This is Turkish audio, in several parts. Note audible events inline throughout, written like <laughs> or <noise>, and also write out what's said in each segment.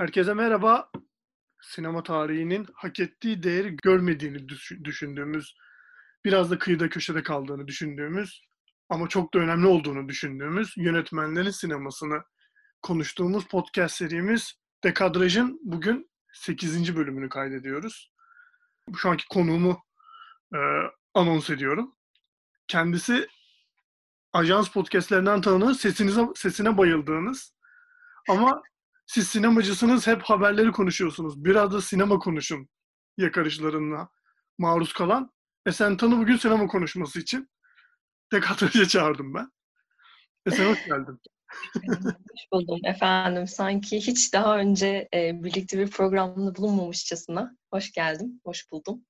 Herkese merhaba. Sinema tarihinin hak ettiği değeri görmediğini düşündüğümüz, biraz da kıyıda köşede kaldığını düşündüğümüz ama çok da önemli olduğunu düşündüğümüz yönetmenlerin sinemasını konuştuğumuz podcast serimiz Dekadraj'ın bugün 8. bölümünü kaydediyoruz. Şu anki konuğumu e, anons ediyorum. Kendisi ajans podcastlerinden tanıdığınız, sesinize, sesine bayıldığınız ama siz sinemacısınız hep haberleri konuşuyorsunuz. Biraz da sinema konuşun yakarışlarına maruz kalan. E sen tanı bugün sinema konuşması için Dekadraj'a çağırdım ben. E sen hoş geldin. hoş buldum efendim. Sanki hiç daha önce e, birlikte bir programda bulunmamışçasına. Hoş geldim, hoş buldum.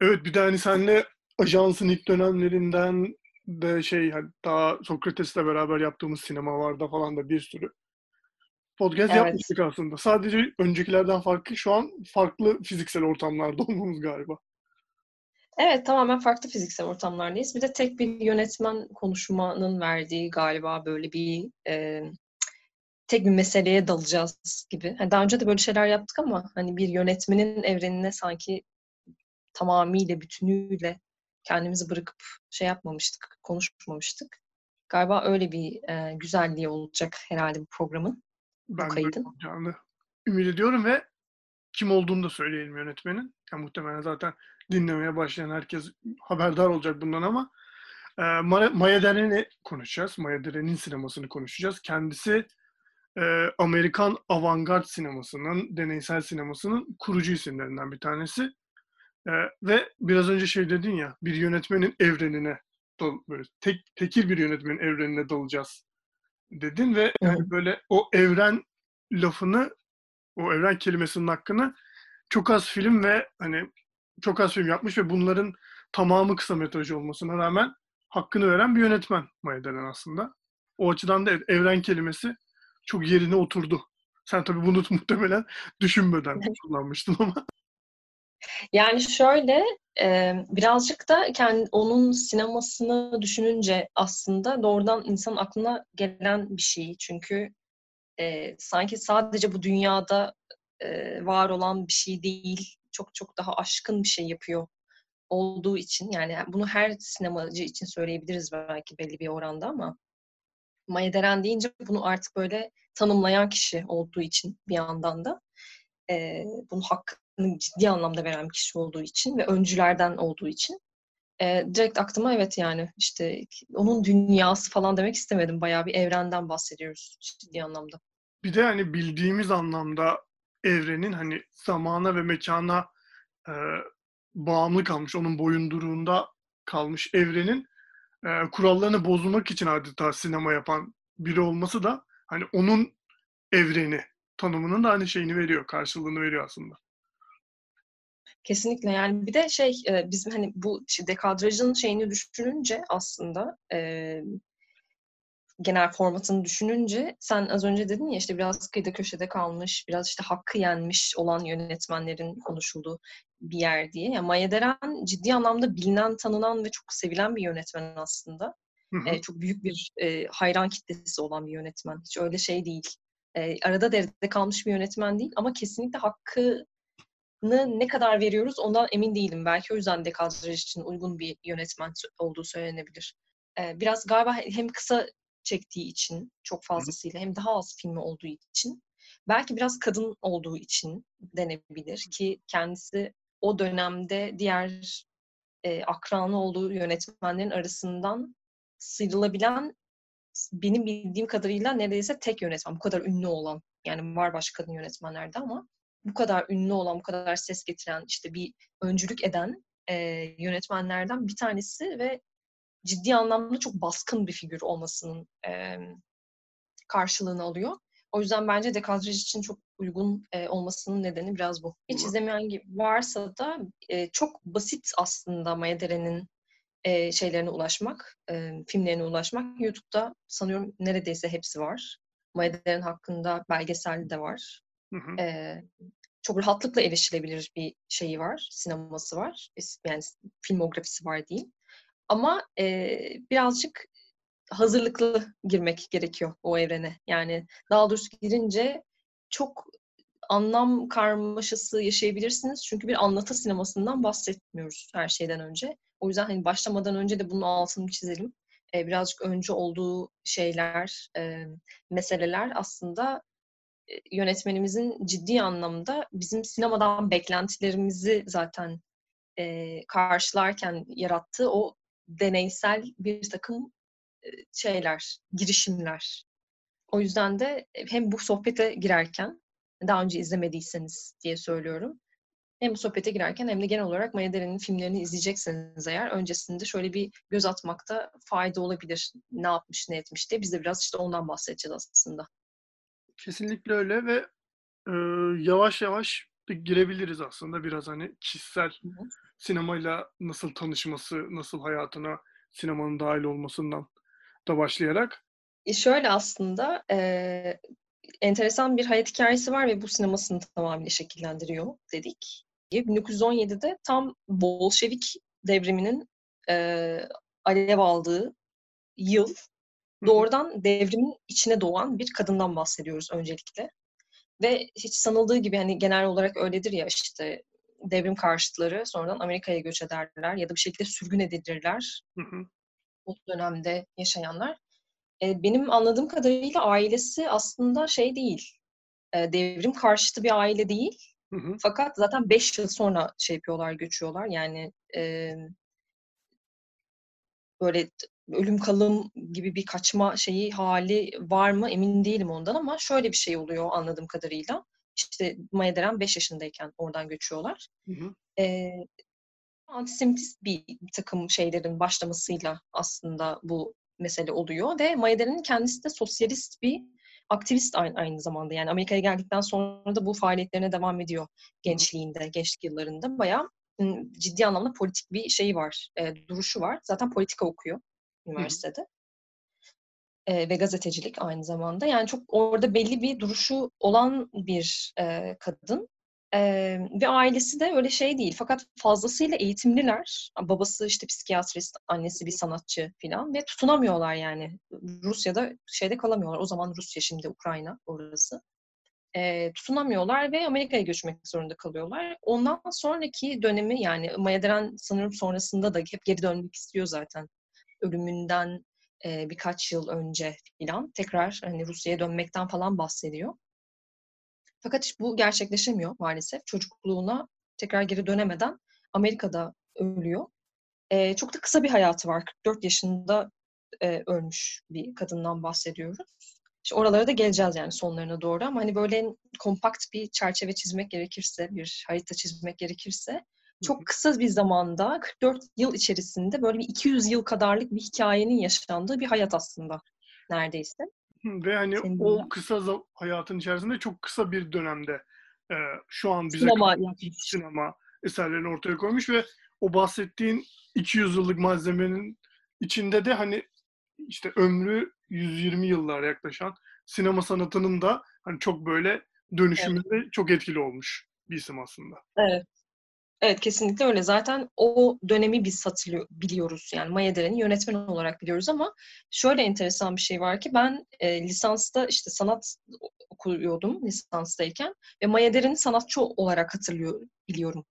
Evet bir de hani senle ajansın ilk dönemlerinden de şey hani daha Sokrates'le beraber yaptığımız sinema vardı falan da bir sürü podcast evet. yapmıştık aslında. Sadece öncekilerden farklı şu an farklı fiziksel ortamlarda olmamız galiba. Evet tamamen farklı fiziksel ortamlardayız. Bir de tek bir yönetmen konuşmanın verdiği galiba böyle bir e, tek bir meseleye dalacağız gibi. Yani daha önce de böyle şeyler yaptık ama hani bir yönetmenin evrenine sanki tamamıyla, bütünüyle kendimizi bırakıp şey yapmamıştık, konuşmamıştık. Galiba öyle bir e, güzelliği olacak herhalde bu programın ben kaydın. olacağını ümit ediyorum ve kim olduğunu da söyleyelim yönetmenin. Yani muhtemelen zaten dinlemeye başlayan herkes haberdar olacak bundan ama e, Maya Deren'i konuşacağız. Maya Deren'in sinemasını konuşacağız. Kendisi e, Amerikan avantgard sinemasının, deneysel sinemasının kurucu isimlerinden bir tanesi. E, ve biraz önce şey dedin ya, bir yönetmenin evrenine, böyle tek, tekil bir yönetmenin evrenine dalacağız dedin ve yani böyle o evren lafını, o evren kelimesinin hakkını çok az film ve hani çok az film yapmış ve bunların tamamı kısa metraj olmasına rağmen hakkını veren bir yönetmen Maya Deren aslında. O açıdan da evren kelimesi çok yerine oturdu. Sen tabii bunu <laughs> muhtemelen düşünmeden kullanmıştın ama. Yani şöyle birazcık da kendi onun sinemasını düşününce aslında doğrudan insan aklına gelen bir şey. Çünkü e, sanki sadece bu dünyada e, var olan bir şey değil, çok çok daha aşkın bir şey yapıyor olduğu için yani bunu her sinemacı için söyleyebiliriz belki belli bir oranda ama Maya Deren deyince bunu artık böyle tanımlayan kişi olduğu için bir yandan da e, bunun hakkını ciddi anlamda veren bir kişi olduğu için ve öncülerden olduğu için e, direkt aklıma evet yani işte onun dünyası falan demek istemedim. Bayağı bir evrenden bahsediyoruz ciddi anlamda. Bir de hani bildiğimiz anlamda evrenin hani zamana ve mekana e, bağımlı kalmış, onun boyunduruğunda kalmış evrenin e, kurallarını bozmak için adeta sinema yapan biri olması da hani onun evreni tanımının da hani şeyini veriyor, karşılığını veriyor aslında. Kesinlikle yani bir de şey e, bizim hani bu dekadrajın şeyini düşününce aslında e, genel formatını düşününce sen az önce dedin ya işte biraz kıyıda köşede kalmış, biraz işte hakkı yenmiş olan yönetmenlerin konuşulduğu bir yer diye. Yani Maya Deren ciddi anlamda bilinen, tanınan ve çok sevilen bir yönetmen aslında. Hı hı. E, çok büyük bir e, hayran kitlesi olan bir yönetmen. Hiç öyle şey değil. E, arada devrede kalmış bir yönetmen değil ama kesinlikle hakkını ne kadar veriyoruz ondan emin değilim. Belki o yüzden dekadraj için uygun bir yönetmen olduğu söylenebilir. E, biraz galiba hem kısa çektiği için çok fazlasıyla hem daha az filmi olduğu için belki biraz kadın olduğu için denebilir ki kendisi o dönemde diğer e, akranı olduğu yönetmenlerin arasından sıyrılabilen benim bildiğim kadarıyla neredeyse tek yönetmen. Bu kadar ünlü olan. Yani var başka kadın yönetmenlerde ama bu kadar ünlü olan, bu kadar ses getiren, işte bir öncülük eden e, yönetmenlerden bir tanesi ve ciddi anlamda çok baskın bir figür olmasının e, karşılığını alıyor. O yüzden bence dekadraj için çok uygun e, olmasının nedeni biraz bu. Hiç izlemeyen varsa da e, çok basit aslında Maya Deren'in e, şeylerine ulaşmak, e, filmlerine ulaşmak. YouTube'da sanıyorum neredeyse hepsi var. Maya Deren hakkında belgesel de var. Hı. E, çok rahatlıkla erişilebilir bir şeyi var, sineması var. Yani filmografisi var diyeyim. Ama e, birazcık hazırlıklı girmek gerekiyor o evrene. Yani daha doğrusu girince çok anlam karmaşası yaşayabilirsiniz. Çünkü bir anlatı sinemasından bahsetmiyoruz her şeyden önce. O yüzden hani başlamadan önce de bunun altını çizelim. E, birazcık önce olduğu şeyler, e, meseleler aslında yönetmenimizin ciddi anlamda bizim sinemadan beklentilerimizi zaten e, karşılarken yarattığı o deneysel bir takım e, şeyler, girişimler. O yüzden de hem bu sohbete girerken, daha önce izlemediyseniz diye söylüyorum, hem bu sohbete girerken hem de genel olarak Maya Deren'in filmlerini izleyecekseniz eğer öncesinde şöyle bir göz atmakta fayda olabilir. Ne yapmış, ne etmiş diye. Biz de biraz işte ondan bahsedeceğiz aslında. Kesinlikle öyle ve e, yavaş yavaş girebiliriz aslında biraz hani kişisel sinemayla nasıl tanışması, nasıl hayatına sinemanın dahil olmasından da başlayarak. E şöyle aslında e, enteresan bir hayat hikayesi var ve bu sinemasını tamamıyla şekillendiriyor dedik. 1917'de tam Bolşevik devriminin e, alev aldığı yıl doğrudan devrimin içine doğan bir kadından bahsediyoruz öncelikle. Ve hiç sanıldığı gibi hani genel olarak öyledir ya işte devrim karşıtları sonradan Amerika'ya göç ederler ya da bir şekilde sürgün edilirler. Hı hı. O dönemde yaşayanlar. E, benim anladığım kadarıyla ailesi aslında şey değil, e, devrim karşıtı bir aile değil. Hı hı. Fakat zaten beş yıl sonra şey yapıyorlar, göçüyorlar. Yani e, böyle ölüm kalım gibi bir kaçma şeyi hali var mı emin değilim ondan ama şöyle bir şey oluyor anladığım kadarıyla. İşte Maya Deren 5 yaşındayken oradan göçüyorlar. Hı hı. E, antisemitist bir takım şeylerin başlamasıyla aslında bu mesele oluyor ve Maya Deren'in kendisi de sosyalist bir aktivist aynı, aynı zamanda. Yani Amerika'ya geldikten sonra da bu faaliyetlerine devam ediyor gençliğinde, gençlik yıllarında. Bayağı ciddi anlamda politik bir şeyi var, e, duruşu var. Zaten politika okuyor üniversitede. E, ve gazetecilik aynı zamanda. Yani çok orada belli bir duruşu olan bir e, kadın. Ee, ve ailesi de öyle şey değil. Fakat fazlasıyla eğitimliler. Babası işte psikiyatrist, annesi bir sanatçı falan ve tutunamıyorlar yani. Rusya'da şeyde kalamıyorlar. O zaman Rusya şimdi Ukrayna orası. Ee, tutunamıyorlar ve Amerika'ya göçmek zorunda kalıyorlar. Ondan sonraki dönemi yani Mayaderen sanırım sonrasında da hep geri dönmek istiyor zaten. Ölümünden e, birkaç yıl önce falan tekrar hani Rusya'ya dönmekten falan bahsediyor. Fakat bu gerçekleşemiyor maalesef. Çocukluğuna tekrar geri dönemeden Amerika'da ölüyor. E, çok da kısa bir hayatı var. 44 yaşında e, ölmüş bir kadından bahsediyoruz. İşte oralara da geleceğiz yani sonlarına doğru ama hani böyle kompakt bir çerçeve çizmek gerekirse, bir harita çizmek gerekirse çok kısa bir zamanda 44 yıl içerisinde böyle bir 200 yıl kadarlık bir hikayenin yaşandığı bir hayat aslında neredeyse. Ve hani Senin o ya. kısa hayatın içerisinde çok kısa bir dönemde e, şu an bize sinema, sinema eserlerini ortaya koymuş ve o bahsettiğin 200 yıllık malzemenin içinde de hani işte ömrü 120 yıllar yaklaşan sinema sanatının da hani çok böyle dönüşümünde evet. çok etkili olmuş bir isim aslında. Evet. Evet kesinlikle öyle. Zaten o dönemi biz hatırlıyor, biliyoruz. Yani Maya Deren'i yönetmen olarak biliyoruz ama şöyle enteresan bir şey var ki ben e, lisansta işte sanat okuyordum lisanstayken ve Maya Deren'i sanatçı olarak hatırlıyor biliyorum.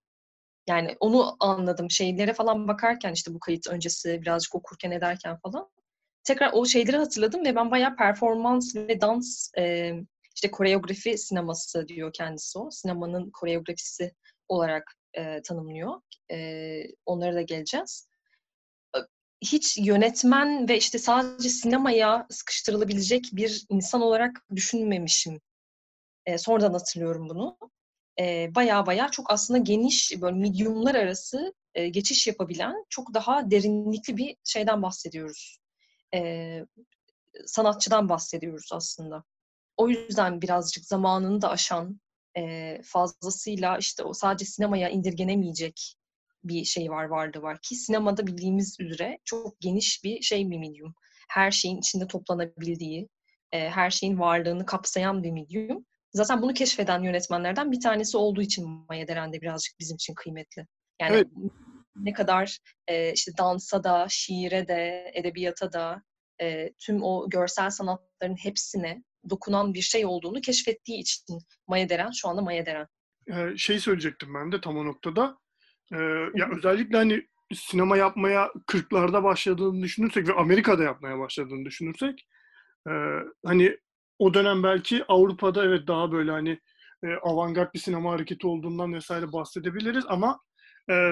Yani onu anladım. Şeylere falan bakarken işte bu kayıt öncesi birazcık okurken ederken falan tekrar o şeyleri hatırladım ve ben bayağı performans ve dans e, işte koreografi sineması diyor kendisi o. Sinemanın koreografisi olarak e, tanımlıyor. E, onlara da geleceğiz. Hiç yönetmen ve işte sadece sinemaya sıkıştırılabilecek bir insan olarak düşünmemişim. E, sonradan hatırlıyorum bunu. E, baya baya çok aslında geniş böyle mediumlar arası e, geçiş yapabilen çok daha derinlikli bir şeyden bahsediyoruz. E, sanatçıdan bahsediyoruz aslında. O yüzden birazcık zamanını da aşan e, fazlasıyla işte o sadece sinemaya indirgenemeyecek bir şey var vardı var ki sinemada bildiğimiz üzere çok geniş bir şey bir medium. Her şeyin içinde toplanabildiği, e, her şeyin varlığını kapsayan bir medium. Zaten bunu keşfeden yönetmenlerden bir tanesi olduğu için Maya Deren de birazcık bizim için kıymetli. Yani evet. ne kadar e, işte dansa da, şiire de, edebiyata da, e, tüm o görsel sanatların hepsine dokunan bir şey olduğunu keşfettiği için Maya Deren şu anda Maya Deren. Ee, şey söyleyecektim ben de tam o noktada. Ee, ya özellikle hani sinema yapmaya 40'larda başladığını düşünürsek ve Amerika'da yapmaya başladığını düşünürsek e, hani o dönem belki Avrupa'da evet daha böyle hani e, avantgard bir sinema hareketi olduğundan vesaire bahsedebiliriz ama e,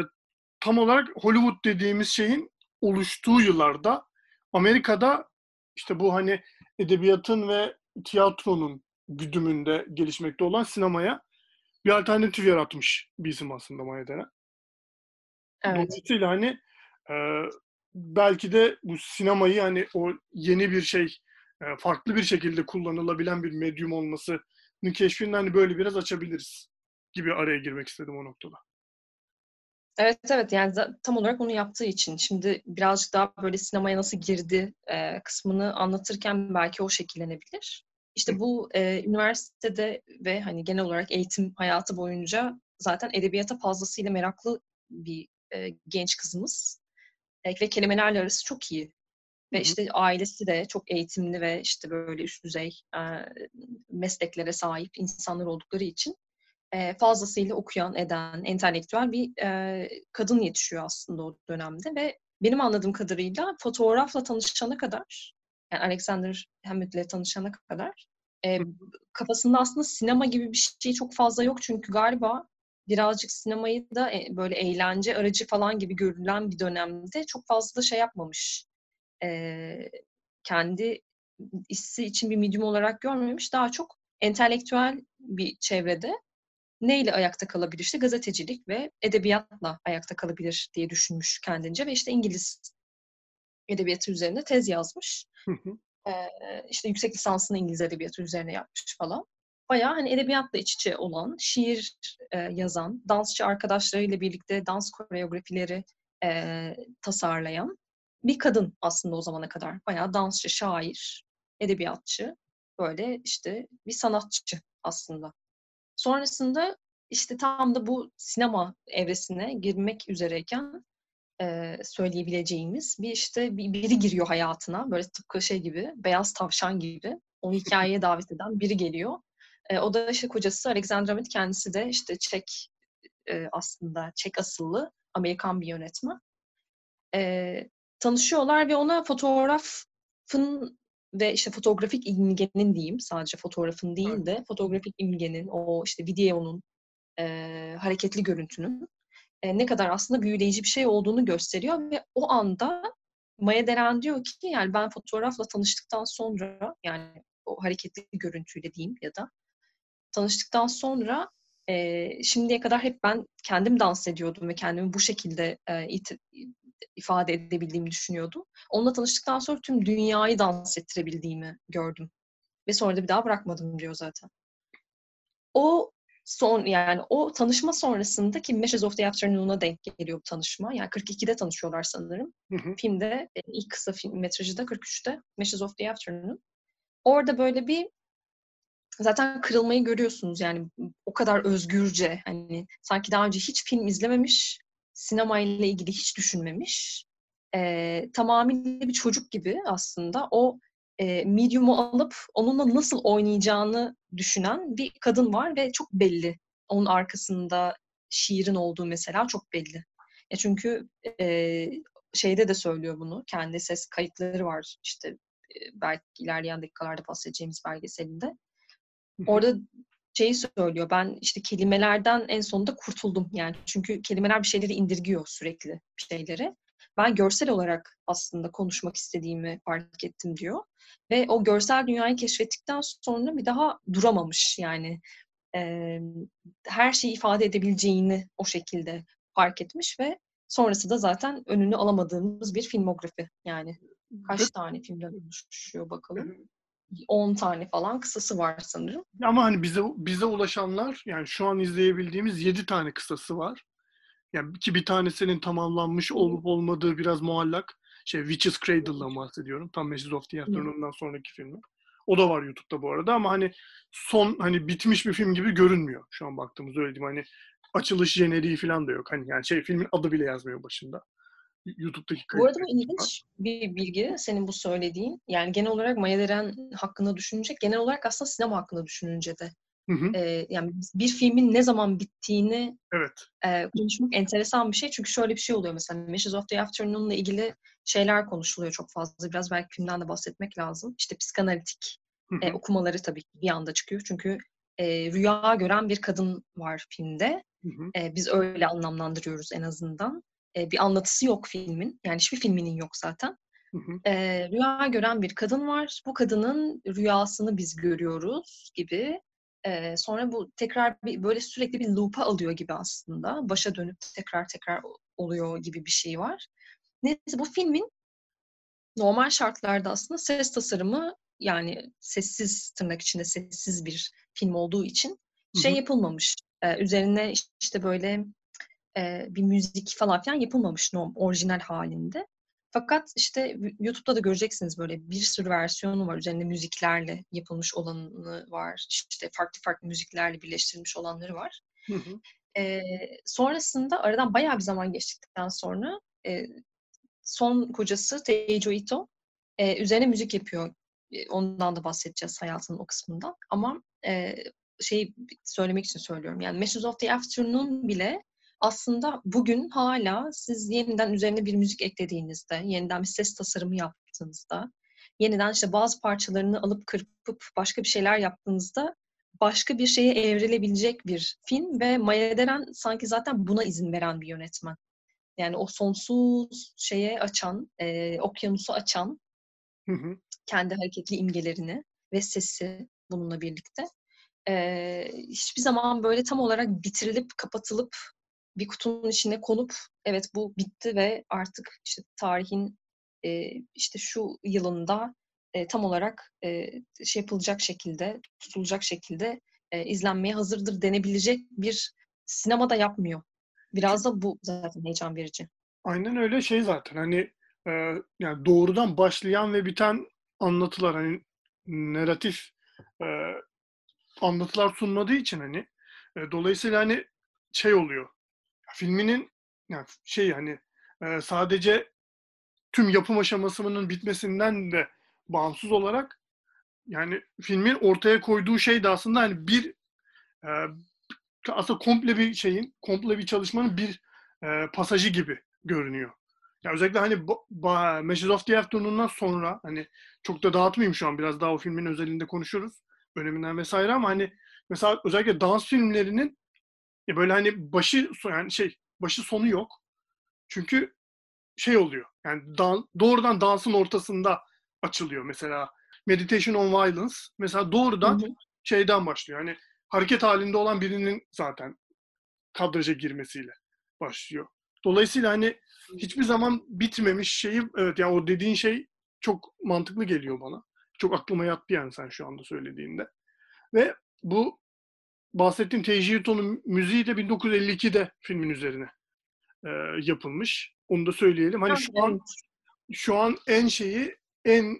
tam olarak Hollywood dediğimiz şeyin oluştuğu yıllarda Amerika'da işte bu hani edebiyatın ve tiyatronun güdümünde gelişmekte olan sinemaya bir alternatif yaratmış bir isim aslında Maya Deren. Evet. Dolayısıyla hani e, belki de bu sinemayı hani o yeni bir şey, e, farklı bir şekilde kullanılabilen bir medyum olmasını keşfini hani böyle biraz açabiliriz gibi araya girmek istedim o noktada. Evet evet yani tam olarak onu yaptığı için şimdi birazcık daha böyle sinemaya nasıl girdi e, kısmını anlatırken belki o şekillenebilir. İşte bu e, üniversitede ve hani genel olarak eğitim hayatı boyunca zaten edebiyata fazlasıyla meraklı bir e, genç kızımız. E, ve kelimelerle arası çok iyi. Ve işte ailesi de çok eğitimli ve işte böyle üst düzey e, mesleklere sahip insanlar oldukları için e, fazlasıyla okuyan, eden, entelektüel bir e, kadın yetişiyor aslında o dönemde. Ve benim anladığım kadarıyla fotoğrafla tanışana kadar, yani Alexander Hamilton'le tanışana kadar e, kafasında aslında sinema gibi bir şey çok fazla yok çünkü galiba birazcık sinemayı da e, böyle eğlence aracı falan gibi görülen bir dönemde çok fazla da şey yapmamış. E, kendi hissi için bir medium olarak görmemiş. Daha çok entelektüel bir çevrede neyle ayakta kalabilir? İşte gazetecilik ve edebiyatla ayakta kalabilir diye düşünmüş kendince ve işte İngiliz edebiyatı üzerine tez yazmış. Ee, işte yüksek lisansını İngiliz edebiyatı üzerine yapmış falan. Bayağı hani edebiyatla iç içe olan, şiir e, yazan, dansçı arkadaşlarıyla birlikte dans koreografileri e, tasarlayan bir kadın aslında o zamana kadar. Bayağı dansçı, şair, edebiyatçı, böyle işte bir sanatçı aslında. Sonrasında işte tam da bu sinema evresine girmek üzereyken e, söyleyebileceğimiz bir işte bir, biri giriyor hayatına. Böyle tıpkı şey gibi, beyaz tavşan gibi. Onu hikayeye davet eden biri geliyor. E, o da işte kocası Alexander Hamit kendisi de işte Çek e, aslında Çek asıllı Amerikan bir yönetmen. E, tanışıyorlar ve ona fotoğrafın ve işte fotoğrafik imgenin diyeyim sadece fotoğrafın değil de fotoğrafik imgenin o işte videonun e, hareketli görüntünün e, ne kadar aslında büyüleyici bir şey olduğunu gösteriyor ve o anda Maya Deren diyor ki yani ben fotoğrafla tanıştıktan sonra yani o hareketli görüntüyle diyeyim ya da tanıştıktan sonra e, şimdiye kadar hep ben kendim dans ediyordum ve kendimi bu şekilde e, it, ifade edebildiğimi düşünüyordum. Onunla tanıştıktan sonra tüm dünyayı dans ettirebildiğimi gördüm. Ve sonra da bir daha bırakmadım diyor zaten. O son yani o tanışma sonrasında ki Meshes of the Afternoon'a denk geliyor bu tanışma. Yani 42'de tanışıyorlar sanırım. Hı hı. Filmde ilk kısa film metrajı da 43'te Meshes of the Afternoon. Orada böyle bir zaten kırılmayı görüyorsunuz yani o kadar özgürce hani sanki daha önce hiç film izlememiş sinema ile ilgili hiç düşünmemiş. E, tamamıyla bir çocuk gibi aslında o e, medium'u alıp onunla nasıl oynayacağını düşünen bir kadın var ve çok belli. Onun arkasında şiirin olduğu mesela çok belli. E çünkü e, şeyde de söylüyor bunu. Kendi ses kayıtları var işte e, belki ilerleyen dakikalarda bahsedeceğimiz belgeselinde. Orada şeyi söylüyor. Ben işte kelimelerden en sonunda kurtuldum. Yani çünkü kelimeler bir şeyleri indirgiyor sürekli bir şeyleri. Ben görsel olarak aslında konuşmak istediğimi fark ettim diyor. Ve o görsel dünyayı keşfettikten sonra bir daha duramamış yani. E, her şeyi ifade edebileceğini o şekilde fark etmiş ve sonrası da zaten önünü alamadığımız bir filmografi. Yani kaç tane filmden oluşuyor bakalım. 10 tane falan kısası var sanırım. Ama hani bize bize ulaşanlar yani şu an izleyebildiğimiz 7 tane kısası var. Yani ki bir tanesinin tamamlanmış olup olmadığı biraz muallak. Şey Witch's Cradle'dan bahsediyorum. Tam Message of the Afternoon'dan sonraki filmi. O da var YouTube'da bu arada ama hani son hani bitmiş bir film gibi görünmüyor şu an baktığımız öyle diyeyim. Hani açılış jeneriği falan da yok. Hani yani şey filmin adı bile yazmıyor başında. YouTube'daki Bu arada bu ilginç bir bilgi senin bu söylediğin. Yani genel olarak Maya Deren hakkında düşününce, genel olarak aslında sinema hakkında düşününce de. Hı hı. e, yani bir filmin ne zaman bittiğini Evet. e, konuşmak enteresan bir şey. Çünkü şöyle bir şey oluyor mesela Meshes of the Afternoon'la ilgili şeyler konuşuluyor çok fazla. Biraz belki filmden de bahsetmek lazım. İşte psikanalitik Hı e, hı. okumaları tabii ki bir anda çıkıyor. Çünkü e, rüya gören bir kadın var filmde. Hı hı. E, biz öyle anlamlandırıyoruz en azından. E, bir anlatısı yok filmin. Yani hiçbir filminin yok zaten. Hı hı. E, rüya gören bir kadın var. Bu kadının rüyasını biz görüyoruz gibi. E, sonra bu tekrar bir, böyle sürekli bir loop'a alıyor gibi aslında. Başa dönüp tekrar tekrar oluyor gibi bir şey var. Neyse bu filmin normal şartlarda aslında ses tasarımı yani sessiz tırnak içinde sessiz bir film olduğu için şey yapılmamış. E, üzerine işte böyle e, bir müzik falan filan yapılmamış norm, orijinal halinde. Fakat işte YouTube'da da göreceksiniz böyle bir sürü versiyonu var. Üzerinde müziklerle yapılmış olanı var. İşte farklı farklı müziklerle birleştirilmiş olanları var. Hı hı. E, sonrasında aradan bayağı bir zaman geçtikten sonra e, son kocası Teijo Ito e, üzerine müzik yapıyor. E, ondan da bahsedeceğiz hayatının o kısmından. Ama e, şey söylemek için söylüyorum. Yani Meshes of the Afternoon bile aslında bugün hala siz yeniden üzerine bir müzik eklediğinizde, yeniden bir ses tasarımı yaptığınızda, yeniden işte bazı parçalarını alıp kırpıp başka bir şeyler yaptığınızda başka bir şeye evrilebilecek bir film ve Maya Deren sanki zaten buna izin veren bir yönetmen. Yani o sonsuz şeye açan, e, okyanusu açan Hı hı. kendi hareketli imgelerini ve sesi bununla birlikte e, hiçbir zaman böyle tam olarak bitirilip kapatılıp bir kutunun içine konup evet bu bitti ve artık işte tarihin e, işte şu yılında e, tam olarak e, şey yapılacak şekilde tutulacak şekilde e, izlenmeye hazırdır denebilecek bir sinemada yapmıyor. Biraz da bu zaten heyecan verici. Aynen öyle şey zaten hani e, yani doğrudan başlayan ve biten anlatılar hani narratif e, anlatılar sunmadığı için hani e, dolayısıyla hani şey oluyor filminin yani şey hani e, sadece tüm yapım aşamasının bitmesinden de bağımsız olarak yani filmin ortaya koyduğu şey de aslında hani bir e, aslında komple bir şeyin, komple bir çalışmanın bir e, pasajı gibi görünüyor. Ya özellikle hani Meshes of the Afternoon'dan sonra hani çok da dağıtmayayım şu an biraz daha o filmin özelinde konuşuruz. Öneminden vesaire ama hani mesela özellikle dans filmlerinin ya böyle hani başı yani şey başı sonu yok. Çünkü şey oluyor. Yani dan, doğrudan dansın ortasında açılıyor mesela. Meditation on Violence mesela doğrudan hı hı. şeyden başlıyor. Yani hareket halinde olan birinin zaten kadraja girmesiyle başlıyor. Dolayısıyla hani hiçbir zaman bitmemiş şeyi evet yani o dediğin şey çok mantıklı geliyor bana. Çok aklıma yattı yani sen şu anda söylediğinde. Ve bu bahsettiğim Teiji Ito'nun müziği de 1952'de filmin üzerine e, yapılmış. Onu da söyleyelim. Hani şu an şu an en şeyi en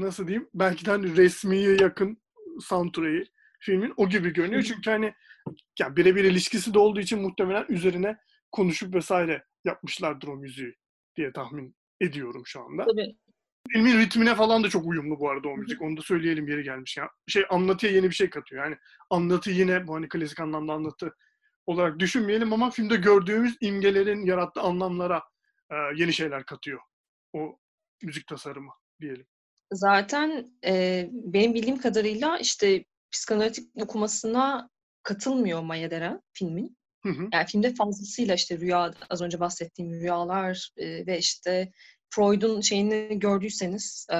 nasıl diyeyim belki de hani resmiye yakın soundtrack'i filmin o gibi görünüyor. Çünkü hani ya birebir ilişkisi de olduğu için muhtemelen üzerine konuşup vesaire yapmışlardır o müziği diye tahmin ediyorum şu anda. Tabii. Filmin ritmine falan da çok uyumlu bu arada o müzik. Onu da söyleyelim yeri gelmiş. Ya. Şey anlatıya yeni bir şey katıyor. Yani anlatı yine bu hani klasik anlamda anlatı olarak düşünmeyelim ama filmde gördüğümüz imgelerin yarattığı anlamlara e, yeni şeyler katıyor. O müzik tasarımı diyelim. Zaten e, benim bildiğim kadarıyla işte psikanalitik okumasına katılmıyor Maya Deren filmin. Hı hı. Yani filmde fazlasıyla işte rüya, az önce bahsettiğim rüyalar e, ve işte Freud'un şeyini gördüyseniz, e,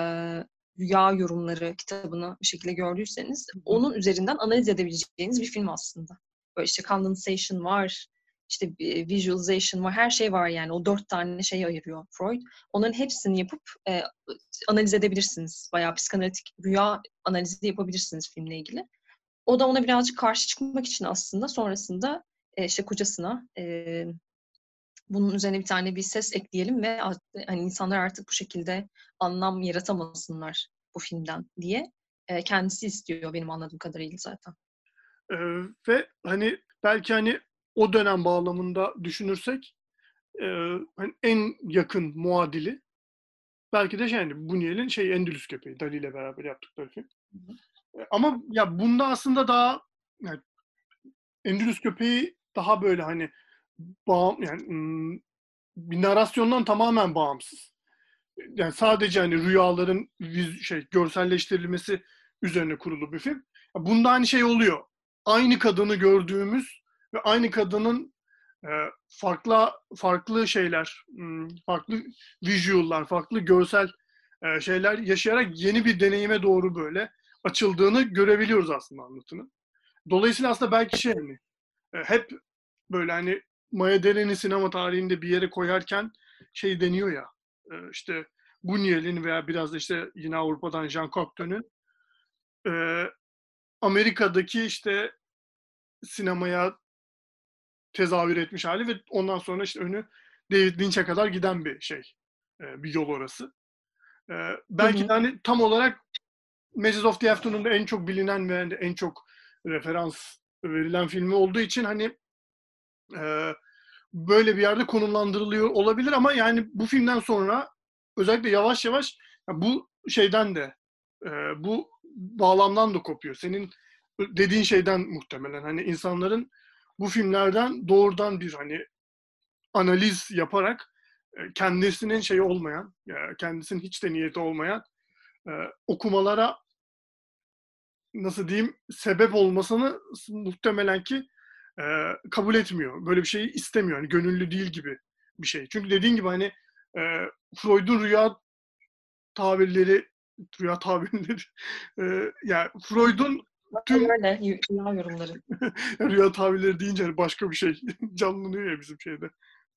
rüya yorumları kitabını bir şekilde gördüyseniz, onun üzerinden analiz edebileceğiniz bir film aslında. Böyle işte condensation var, işte visualization var, her şey var yani. O dört tane şey ayırıyor Freud. Onların hepsini yapıp e, analiz edebilirsiniz. Bayağı psikanalitik rüya analizi yapabilirsiniz filmle ilgili. O da ona birazcık karşı çıkmak için aslında sonrasında e, işte kocasına e, bunun üzerine bir tane bir ses ekleyelim ve hani insanlar artık bu şekilde anlam yaratamasınlar bu filmden diye e, kendisi istiyor benim anladığım kadarıyla zaten. Ee, ve hani belki hani o dönem bağlamında düşünürsek e, hani en yakın muadili belki de şey yani Buñuel'in şey Endülüs Köpeği Dali ile beraber yaptıkları film. E, Ama ya bunda aslında daha yani Endülüs Köpeği daha böyle hani bağım yani bir narasyondan tamamen bağımsız. Yani sadece hani rüyaların şey görselleştirilmesi üzerine kurulu bir film. Bunda aynı şey oluyor. Aynı kadını gördüğümüz ve aynı kadının e, farklı farklı şeyler, farklı visual'lar, farklı görsel e, şeyler yaşayarak yeni bir deneyime doğru böyle açıldığını görebiliyoruz aslında anlatının. Dolayısıyla aslında belki şey hani e, hep böyle hani Maya Deren'i sinema tarihinde bir yere koyarken şey deniyor ya e, işte Buñuel'in veya biraz da işte yine Avrupa'dan Jean Cocteau'nun e, Amerika'daki işte sinemaya tezahür etmiş hali ve ondan sonra işte önü David Lynch'e kadar giden bir şey. e, bir yol orası. Belki de hani tam olarak Messages of the Afternoon'da en çok bilinen ve en çok referans verilen filmi olduğu için hani e, böyle bir yerde konumlandırılıyor olabilir ama yani bu filmden sonra özellikle yavaş yavaş ya bu şeyden de e, bu bağlamdan da kopuyor. Senin dediğin şeyden muhtemelen hani insanların bu filmlerden doğrudan bir hani analiz yaparak e, kendisinin şeyi olmayan, kendisinin hiç de niyeti olmayan e, okumalara nasıl diyeyim sebep olmasını muhtemelen ki e, kabul etmiyor. Böyle bir şeyi istemiyor. Hani gönüllü değil gibi bir şey. Çünkü dediğin gibi hani e, Freud'un rüya tabirleri rüya tabirleri e, yani Freud'un tüm Öyle rüya yorumları. <laughs> rüya tabirleri deyince hani başka bir şey <laughs> canlanıyor ya bizim şeyde.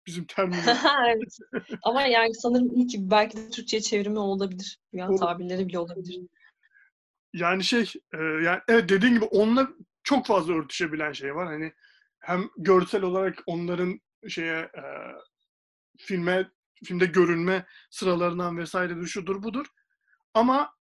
Bizim terminal. <laughs> evet. Ama yani sanırım iyi ki belki de Türkçe'ye çevrimi olabilir. Rüya Doğru. tabirleri bile olabilir. Yani şey e, yani evet dediğin gibi onunla çok fazla örtüşebilen şey var. Hani hem görsel olarak onların şeye e, filme filmde görünme sıralarından vesaire de şudur budur. Ama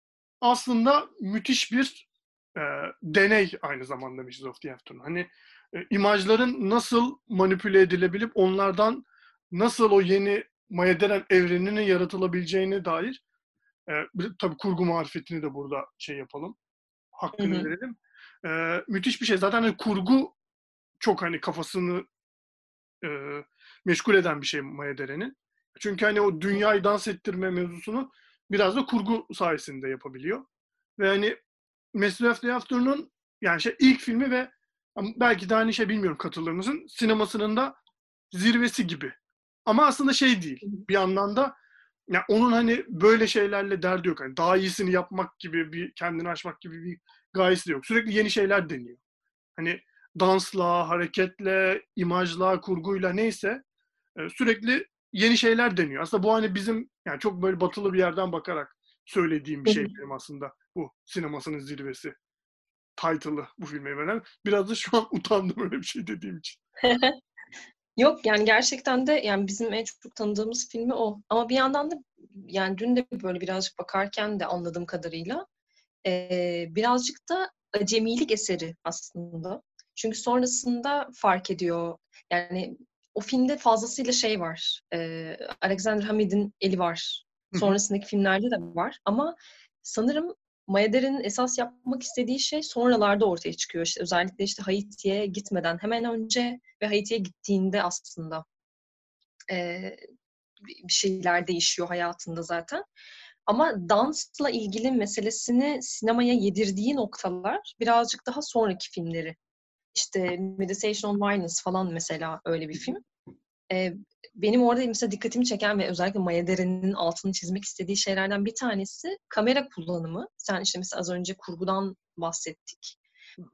aslında müthiş bir e, deney aynı zamanda Mrs. of the Afternoon. Hani e, imajların nasıl manipüle edilebilip onlardan nasıl o yeni Maya Deren evreninin yaratılabileceğine dair e, tabii kurgu marifetini de burada şey yapalım. Hakkını Hı hı. verelim. E, müthiş bir şey. Zaten hani kurgu çok hani kafasını e, meşgul eden bir şey Maya Deren'in. Çünkü hani o dünyayı dans ettirme mevzusunu biraz da kurgu sayesinde yapabiliyor. Ve hani Mesut of the Afternoon yani şey ilk filmi ve belki de hani şey bilmiyorum katılır mısın? Sinemasının da zirvesi gibi. Ama aslında şey değil. Bir yandan da ya onun hani böyle şeylerle derdi yok. Hani daha iyisini yapmak gibi bir kendini aşmak gibi bir gayesi de yok. Sürekli yeni şeyler deniyor. Hani dansla, hareketle, imajla, kurguyla neyse e, sürekli yeni şeyler deniyor. Aslında bu hani bizim yani çok böyle batılı bir yerden bakarak söylediğim bir şey benim aslında bu sinemasının zirvesi. Title'ı bu filme veren. Biraz da şu an <laughs> utandım öyle bir şey dediğim için. <laughs> Yok yani gerçekten de yani bizim en çok tanıdığımız filmi o. Ama bir yandan da yani dün de böyle birazcık bakarken de anladığım kadarıyla eee, birazcık da acemilik eseri aslında. Çünkü sonrasında fark ediyor. Yani o filmde fazlasıyla şey var. Eee Alexander Hamid'in eli var. Sonrasındaki filmlerde de var. Ama sanırım Maya Deren'in esas yapmak istediği şey sonralarda ortaya çıkıyor. İşte özellikle işte Haiti'ye gitmeden hemen önce ve Haiti'ye gittiğinde aslında eee, bir şeyler değişiyor hayatında zaten. Ama dansla ilgili meselesini sinemaya yedirdiği noktalar birazcık daha sonraki filmleri. İşte Meditation on Violence falan mesela öyle bir film. Ee, benim orada mesela dikkatimi çeken ve özellikle Maya Deren'in altını çizmek istediği şeylerden bir tanesi kamera kullanımı. Sen işte mesela az önce kurgudan bahsettik.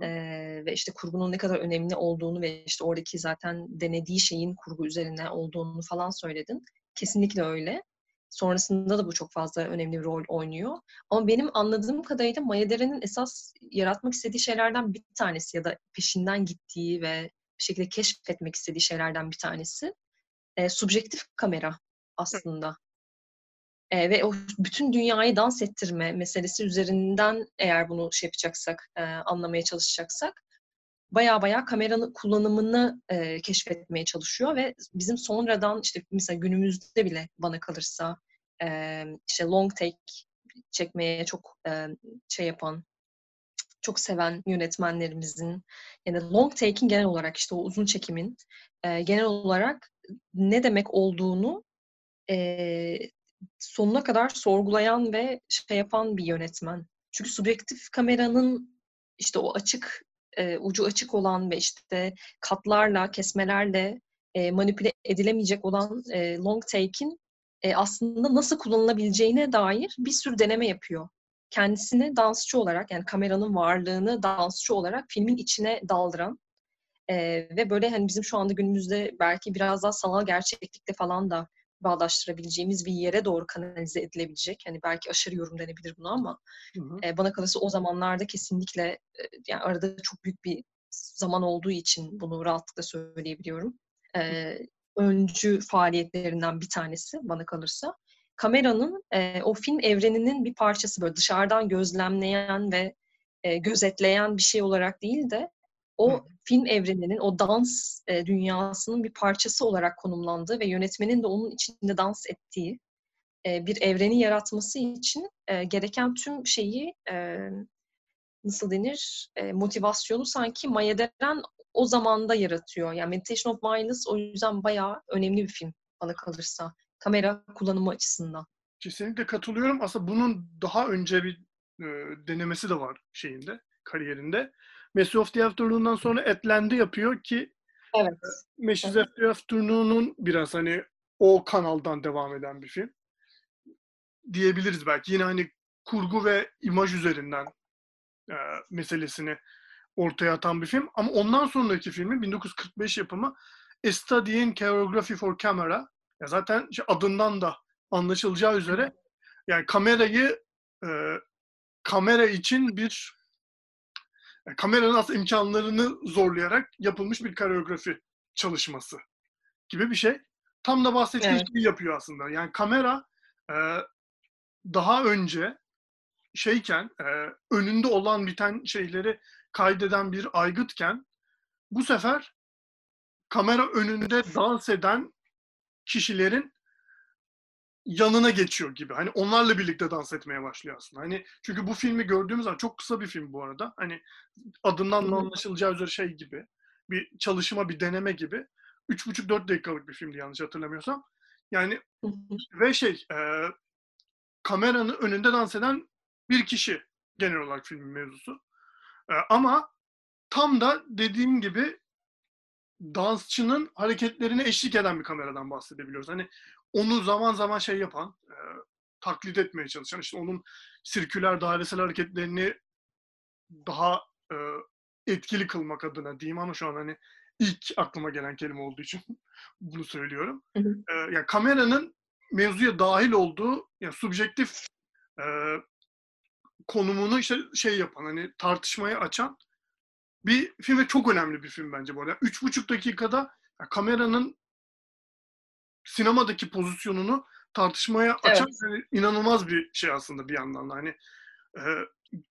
Ee, ve işte kurgunun ne kadar önemli olduğunu ve işte oradaki zaten denediği şeyin kurgu üzerine olduğunu falan söyledin. Kesinlikle öyle. Sonrasında da bu çok fazla önemli bir rol oynuyor. Ama benim anladığım kadarıyla Maya Deren'in esas yaratmak istediği şeylerden bir tanesi ya da peşinden gittiği ve bir şekilde keşfetmek istediği şeylerden bir tanesi e, subjektif kamera aslında. E, ve o bütün dünyayı dans ettirme meselesi üzerinden eğer bunu şey yapacaksak, e, anlamaya çalışacaksak baya baya kameranın kullanımını e, keşfetmeye çalışıyor ve bizim sonradan işte mesela günümüzde bile bana kalırsa e, işte long take çekmeye çok e, şey yapan çok seven yönetmenlerimizin yani long take'in genel olarak işte o uzun çekimin e, genel olarak ne demek olduğunu e, sonuna kadar sorgulayan ve şey yapan bir yönetmen. Çünkü subjektif kameranın işte o açık ucu açık olan ve işte katlarla, kesmelerle manipüle edilemeyecek olan long take'in aslında nasıl kullanılabileceğine dair bir sürü deneme yapıyor. Kendisini dansçı olarak yani kameranın varlığını dansçı olarak filmin içine daldıran ve böyle hani bizim şu anda günümüzde belki biraz daha sanal gerçeklikte falan da bağdaştırabileceğimiz bir yere doğru kanalize edilebilecek. Hani belki aşırı yorum denebilir buna ama hı hı. E, bana kalırsa o zamanlarda kesinlikle e, yani arada çok büyük bir zaman olduğu için bunu rahatlıkla söyleyebiliyorum. E, öncü faaliyetlerinden bir tanesi bana kalırsa. Kameranın e, o film evreninin bir parçası böyle dışarıdan gözlemleyen ve e, gözetleyen bir şey olarak değil de o Hı. film evreninin, o dans e, dünyasının bir parçası olarak konumlandığı ve yönetmenin de onun içinde dans ettiği e, bir evreni yaratması için e, gereken tüm şeyi e, nasıl denir e, motivasyonu sanki Maya Deren o zamanda yaratıyor. Yani Meditation of Mindless o yüzden bayağı önemli bir film bana kalırsa. Kamera kullanımı açısından. Kesinlikle katılıyorum. Aslında bunun daha önce bir e, denemesi de var şeyinde, kariyerinde. Messi of the Afternoon'dan sonra Etlendi yapıyor ki evet. Messi of the Afternoon'un biraz hani o kanaldan devam eden bir film. Diyebiliriz belki. Yine hani kurgu ve imaj üzerinden e, meselesini ortaya atan bir film. Ama ondan sonraki filmi 1945 yapımı A Study in Choreography for Camera. Ya zaten adından da anlaşılacağı üzere yani kamerayı e, kamera için bir yani kameranın aslında imkanlarını zorlayarak yapılmış bir koreografi çalışması gibi bir şey. Tam da bahsettiği evet. şeyi yapıyor aslında. Yani kamera e, daha önce şeyken e, önünde olan biten şeyleri kaydeden bir aygıtken bu sefer kamera önünde dans eden kişilerin yanına geçiyor gibi. Hani onlarla birlikte dans etmeye başlıyor aslında. Hani çünkü bu filmi gördüğümüz zaman çok kısa bir film bu arada. Hani adından da anlaşılacağı üzere şey gibi. Bir çalışma, bir deneme gibi. 3,5-4 dakikalık bir filmdi yanlış hatırlamıyorsam. Yani ve şey e, kameranın önünde dans eden bir kişi genel olarak filmin mevzusu. E, ama tam da dediğim gibi dansçının hareketlerine eşlik eden bir kameradan bahsedebiliyoruz. Hani onu zaman zaman şey yapan, e, taklit etmeye çalışan, işte onun sirküler dairesel hareketlerini daha e, etkili kılmak adına diyeyim ama şu an hani ilk aklıma gelen kelime olduğu için <laughs> bunu söylüyorum. Hı hı. E, yani kameranın mevzuya dahil olduğu yani subjektif e, konumunu işte şey yapan hani tartışmaya açan bir film ve çok önemli bir film bence bu arada. Üç buçuk dakikada yani kameranın sinemadaki pozisyonunu tartışmaya açan evet. inanılmaz bir şey aslında bir yandan da. Hani e,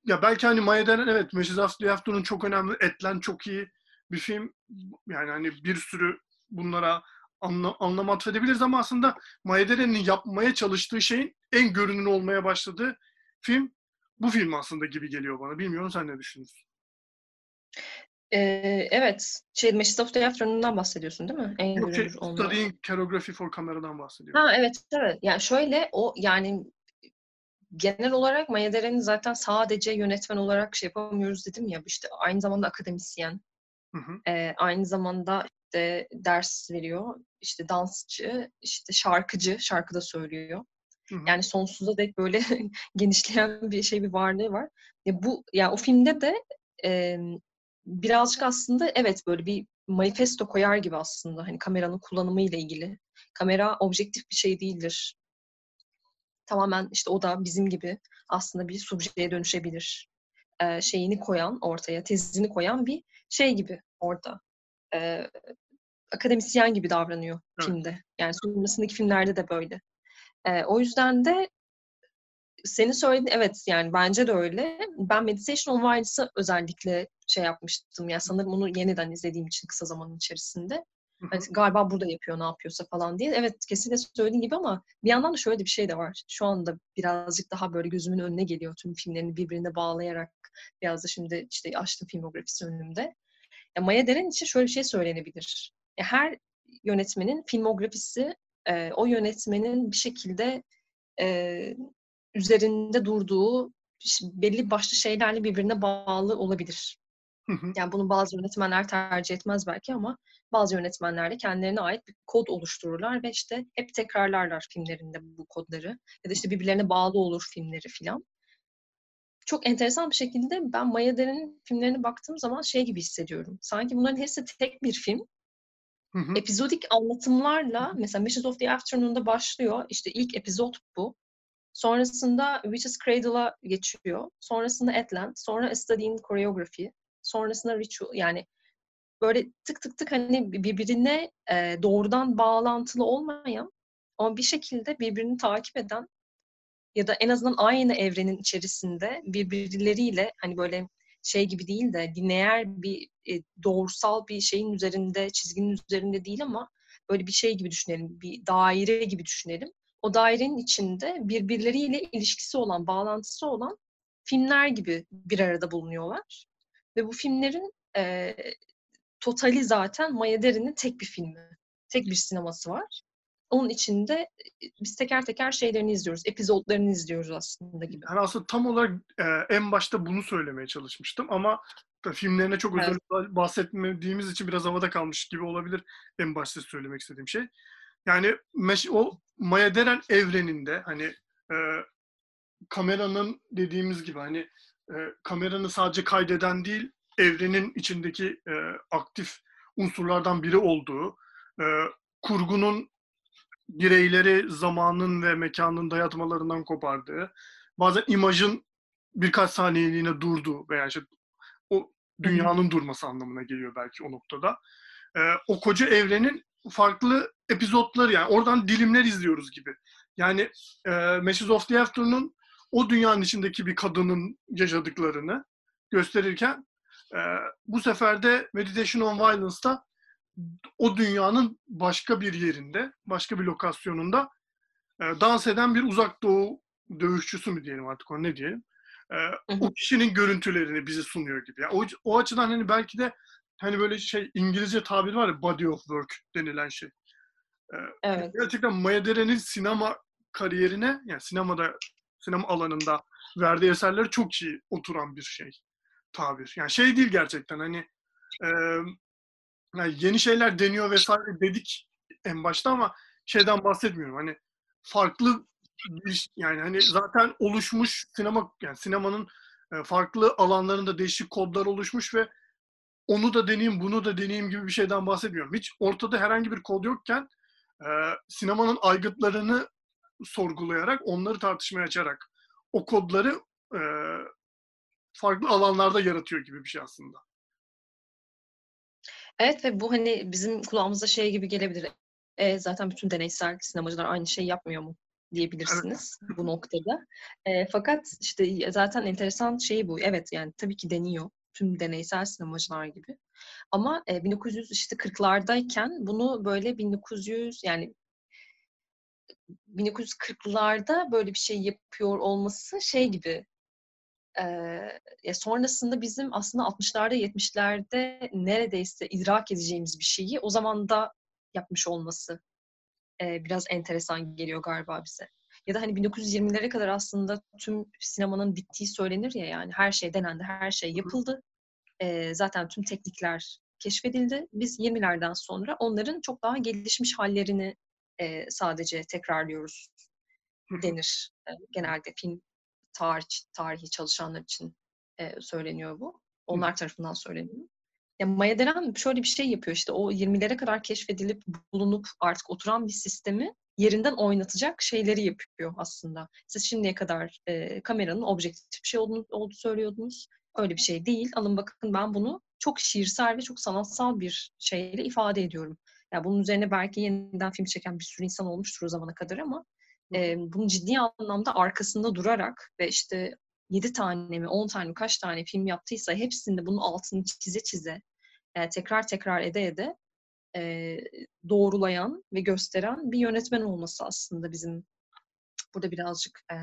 ya belki hani Maya Deren evet Mrs. Afternoon çok önemli. Etlen çok iyi bir film. Yani hani bir sürü bunlara anla, anlam atfedebiliriz ama aslında Maya Deren'in yapmaya çalıştığı şeyin en görünür olmaya başladığı film bu film aslında gibi geliyor bana. Bilmiyorum sen ne düşünüyorsun? Ee, evet. Şey, Machines of the Afternoon'dan bahsediyorsun değil mi? En Yok, şey, Studying Choreography for Camera'dan bahsediyorum. Ha evet, evet. Yani şöyle, o yani genel olarak Maya Deren'i zaten sadece yönetmen olarak şey yapamıyoruz dedim ya, işte aynı zamanda akademisyen. Hı hı. E, aynı zamanda işte ders veriyor. işte dansçı, işte şarkıcı, şarkı da söylüyor. Hı hı. Yani sonsuza dek böyle <laughs> genişleyen bir şey bir varlığı var. Ya bu ya o filmde de e, birazcık aslında evet böyle bir manifesto koyar gibi aslında hani kameranın kullanımı ile ilgili. Kamera objektif bir şey değildir. Tamamen işte o da bizim gibi aslında bir subjeye dönüşebilir. Ee, şeyini koyan ortaya, tezini koyan bir şey gibi orada. Ee, akademisyen gibi davranıyor evet. filmde. Yani sonrasındaki filmlerde de böyle. Ee, o yüzden de senin söylediğin evet yani bence de öyle. Ben Meditation on Violence'ı özellikle şey yapmıştım. Yani sanırım onu yeniden izlediğim için kısa zaman içerisinde. Hani galiba burada yapıyor ne yapıyorsa falan diye. Evet kesinlikle söylediğin gibi ama bir yandan da şöyle bir şey de var. Şu anda birazcık daha böyle gözümün önüne geliyor tüm filmlerini birbirine bağlayarak. Biraz da şimdi işte açtım filmografisi önümde. Ya Maya Deren için şöyle bir şey söylenebilir. Ya her yönetmenin filmografisi e, o yönetmenin bir şekilde e, üzerinde durduğu belli başlı şeylerle birbirine bağlı olabilir. Yani bunu bazı yönetmenler tercih etmez belki ama bazı yönetmenler de kendilerine ait bir kod oluştururlar ve işte hep tekrarlarlar filmlerinde bu kodları. Ya da işte birbirlerine bağlı olur filmleri filan. Çok enteresan bir şekilde ben Maya Deren'in filmlerine baktığım zaman şey gibi hissediyorum. Sanki bunların hepsi tek bir film. Hı hı. Epizodik anlatımlarla mesela Missions of the Afternoon'da başlıyor. İşte ilk epizod bu. Sonrasında Witch's Cradle'a geçiyor. Sonrasında Atlant. Sonra A Study in Choreography. Sonrasında Ritual. Yani böyle tık tık tık hani birbirine e, doğrudan bağlantılı olmayan ama bir şekilde birbirini takip eden ya da en azından aynı evrenin içerisinde birbirleriyle hani böyle şey gibi değil de lineer bir e, doğrusal bir şeyin üzerinde, çizginin üzerinde değil ama böyle bir şey gibi düşünelim, bir daire gibi düşünelim. O dairenin içinde birbirleriyle ilişkisi olan, bağlantısı olan filmler gibi bir arada bulunuyorlar. Ve bu filmlerin e, totali zaten Maya Derin'in tek bir filmi. Tek bir sineması var. Onun içinde biz teker teker şeylerini izliyoruz. Epizodlarını izliyoruz aslında gibi. Yani aslında tam olarak e, en başta bunu söylemeye çalışmıştım ama filmlerine çok evet. özel bahsetmediğimiz için biraz havada kalmış gibi olabilir en başta söylemek istediğim şey. Yani o Maya Deren evreninde hani e, kameranın dediğimiz gibi hani e, kameranın sadece kaydeden değil evrenin içindeki e, aktif unsurlardan biri olduğu, e, kurgunun bireyleri zamanın ve mekanın dayatmalarından kopardığı, bazen imajın birkaç saniyeliğine durduğu veya işte o dünyanın durması anlamına geliyor belki o noktada. E, o koca evrenin farklı epizotları yani oradan dilimler izliyoruz gibi. Yani e, Meshes of the Afternoon o dünyanın içindeki bir kadının yaşadıklarını gösterirken e, bu sefer de Meditation on Violence'da o dünyanın başka bir yerinde, başka bir lokasyonunda e, dans eden bir uzak doğu dövüşçüsü mü diyelim artık o ne diyelim. E, o kişinin görüntülerini bize sunuyor gibi. Yani o, o açıdan hani belki de hani böyle şey İngilizce tabir var ya body of work denilen şey. E, evet. Gerçekten Maya Deren'in sinema kariyerine yani sinemada sinema alanında verdiği eserleri çok iyi oturan bir şey tabir. Yani şey değil gerçekten hani e, yani yeni şeyler deniyor vesaire dedik en başta ama şeyden bahsetmiyorum. Hani farklı bir, yani hani zaten oluşmuş sinema yani sinemanın farklı alanlarında değişik kodlar oluşmuş ve onu da deneyeyim, bunu da deneyeyim gibi bir şeyden bahsetmiyorum. Hiç ortada herhangi bir kod yokken e, sinemanın aygıtlarını sorgulayarak, onları tartışmaya açarak o kodları e, farklı alanlarda yaratıyor gibi bir şey aslında. Evet ve bu hani bizim kulağımıza şey gibi gelebilir. E, zaten bütün deneysel sinemacılar aynı şey yapmıyor mu diyebilirsiniz evet. bu noktada. E, fakat işte zaten enteresan şey bu. Evet yani tabii ki deniyor tüm deneysel sinemacılar gibi. Ama e, 1900 işte 40'lardayken bunu böyle 1900 yani 1940'larda böyle bir şey yapıyor olması şey gibi e, sonrasında bizim aslında 60'larda 70'lerde neredeyse idrak edeceğimiz bir şeyi o zaman da yapmış olması e, biraz enteresan geliyor galiba bize. Ya da hani 1920'lere kadar aslında tüm sinemanın bittiği söylenir ya yani her şey denendi, her şey yapıldı. E, zaten tüm teknikler keşfedildi. Biz 20'lerden sonra onların çok daha gelişmiş hallerini e, sadece tekrarlıyoruz denir e, genelde film tarih tarihi çalışanlar için e, söyleniyor bu. Onlar Hı. tarafından söyleniyor. Ya Maya Deren şöyle bir şey yapıyor işte o 20'lere kadar keşfedilip bulunup artık oturan bir sistemi yerinden oynatacak şeyleri yapıyor aslında. Siz şimdiye kadar e, kameranın objektif bir şey olduğunu, olduğu söylüyordunuz. Öyle bir şey değil. Alın bakın ben bunu çok şiirsel ve çok sanatsal bir şeyle ifade ediyorum. Ya yani bunun üzerine belki yeniden film çeken bir sürü insan olmuştur o zamana kadar ama e, bunu ciddi anlamda arkasında durarak ve işte 7 tane mi 10 tane mi kaç tane film yaptıysa hepsinde bunun altını çize çize e, tekrar tekrar ede ede e, doğrulayan ve gösteren bir yönetmen olması aslında bizim burada birazcık e,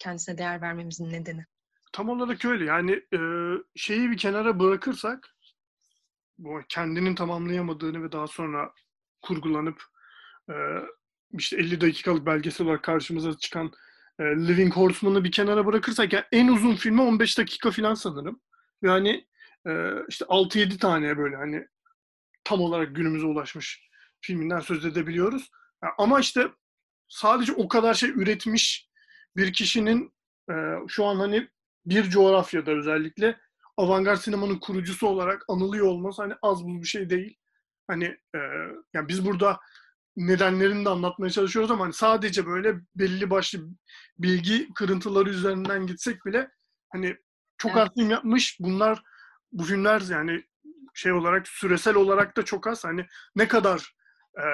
kendisine değer vermemizin nedeni. Tam olarak öyle. Yani e, şeyi bir kenara bırakırsak bu kendinin tamamlayamadığını ve daha sonra kurgulanıp e, işte 50 dakikalık belgesel olarak karşımıza çıkan e, Living Horseman'ı bir kenara bırakırsak yani en uzun filmi 15 dakika falan sanırım. Yani e, işte 6-7 tane böyle hani tam olarak günümüze ulaşmış filminden söz edebiliyoruz. Yani ama işte sadece o kadar şey üretmiş bir kişinin e, şu an hani bir coğrafyada özellikle avantgard sinemanın kurucusu olarak anılıyor olması hani az buz bir şey değil. Hani e, yani biz burada nedenlerini de anlatmaya çalışıyoruz ama hani sadece böyle belli başlı bilgi kırıntıları üzerinden gitsek bile hani çok evet. az film yapmış. Bunlar bu filmler yani şey olarak süresel olarak da çok az. Hani ne kadar e,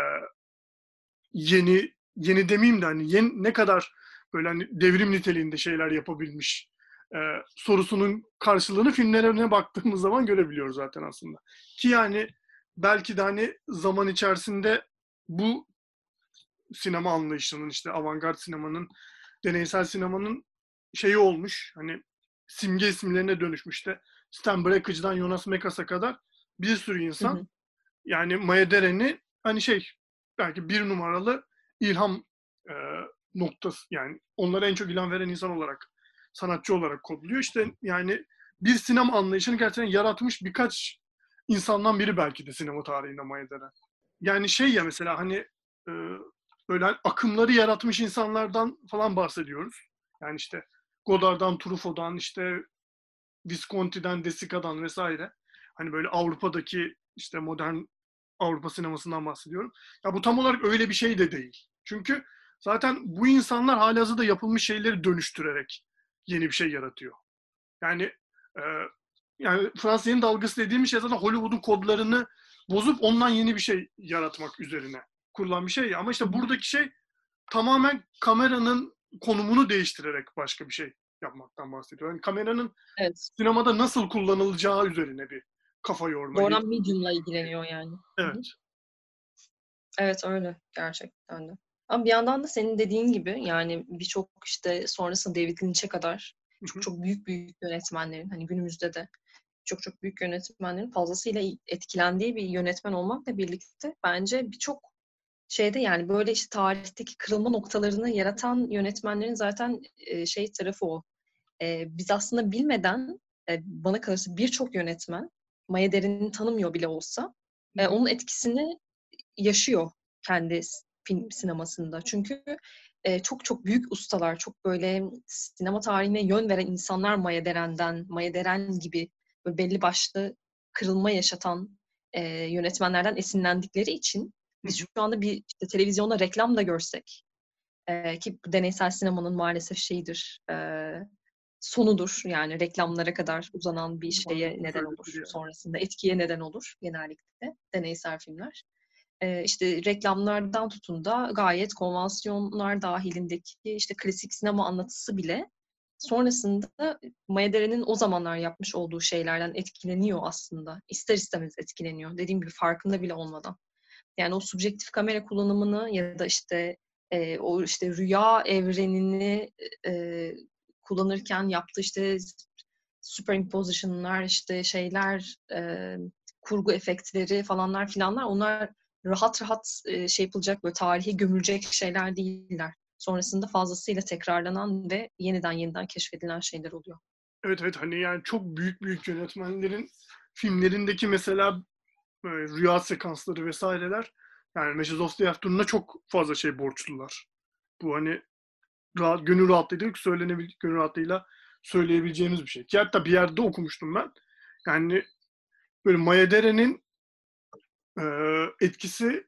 yeni yeni demeyeyim de hani yeni, ne kadar böyle hani devrim niteliğinde şeyler yapabilmiş e, sorusunun karşılığını filmlerine baktığımız zaman görebiliyoruz zaten aslında. Ki yani belki de hani zaman içerisinde bu sinema anlayışının işte avantgard sinemanın, deneysel sinemanın şeyi olmuş. Hani simge isimlerine dönüşmüştü. Stan Brakhage Jonas Mekas'a kadar bir sürü insan hı hı. yani Maya Deren'i hani şey belki bir numaralı ilham e, noktası yani onlara en çok ilham veren insan olarak sanatçı olarak kodluyor. İşte yani bir sinema anlayışını gerçekten yaratmış birkaç insandan biri belki de sinema tarihinde Maya Deren. Yani şey ya mesela hani e, böyle hani akımları yaratmış insanlardan falan bahsediyoruz. Yani işte Godard'dan, Truffaut'dan, işte Visconti'den, Desica'dan vesaire. Hani böyle Avrupa'daki işte modern Avrupa sinemasından bahsediyorum. Ya bu tam olarak öyle bir şey de değil. Çünkü zaten bu insanlar halihazırda yapılmış şeyleri dönüştürerek yeni bir şey yaratıyor. Yani e, yani Fransız yeni dalgası dediğimiz şey zaten Hollywood'un kodlarını bozup ondan yeni bir şey yaratmak üzerine kurulan bir şey. Ama işte buradaki şey tamamen kameranın konumunu değiştirerek başka bir şey yapmaktan bahsediyor. Yani kameranın evet. sinemada nasıl kullanılacağı üzerine bir kafa yormayı. Doğrudan medium'la ilgileniyor yani. Evet. Evet öyle gerçekten de. Ama bir yandan da senin dediğin gibi yani birçok işte sonrasında David Lynch'e kadar çok çok büyük büyük yönetmenlerin hani günümüzde de çok çok büyük yönetmenlerin fazlasıyla etkilendiği bir yönetmen olmakla birlikte bence birçok şeyde yani böyle işte tarihteki kırılma noktalarını yaratan yönetmenlerin zaten e, şey tarafı o. E, biz aslında bilmeden e, bana kalırsa birçok yönetmen Maya Derin'i tanımıyor bile olsa e, onun etkisini yaşıyor kendi film sinemasında. Çünkü e, çok çok büyük ustalar, çok böyle sinema tarihine yön veren insanlar Maya Deren'den, Maya Deren gibi böyle belli başlı kırılma yaşatan e, yönetmenlerden esinlendikleri için biz şu anda bir işte televizyonda reklam da görsek e, ki bu deneysel sinemanın maalesef şeyidir e, sonudur yani reklamlara kadar uzanan bir şeye neden olur sonrasında etkiye neden olur genellikle deneysel filmler. E, işte reklamlardan tutun da gayet konvansiyonlar dahilindeki işte klasik sinema anlatısı bile sonrasında Maya o zamanlar yapmış olduğu şeylerden etkileniyor aslında. İster istemez etkileniyor. Dediğim gibi farkında bile olmadan. Yani o subjektif kamera kullanımını ya da işte e, o işte rüya evrenini e, kullanırken yaptığı işte superimposition'lar işte şeyler e, kurgu efektleri falanlar filanlar onlar rahat rahat e, şey yapılacak böyle tarihe gömülecek şeyler değiller. Sonrasında fazlasıyla tekrarlanan ve yeniden yeniden keşfedilen şeyler oluyor. Evet evet hani yani çok büyük büyük yönetmenlerin filmlerindeki mesela böyle rüya sekansları vesaireler yani Matches of çok fazla şey borçlular. Bu hani rahat, gönül rahatlığıyla söylenebil gönül rahatlığıyla söyleyebileceğimiz bir şey. Ki hatta bir yerde okumuştum ben. Yani böyle Maya Deren'in e, etkisi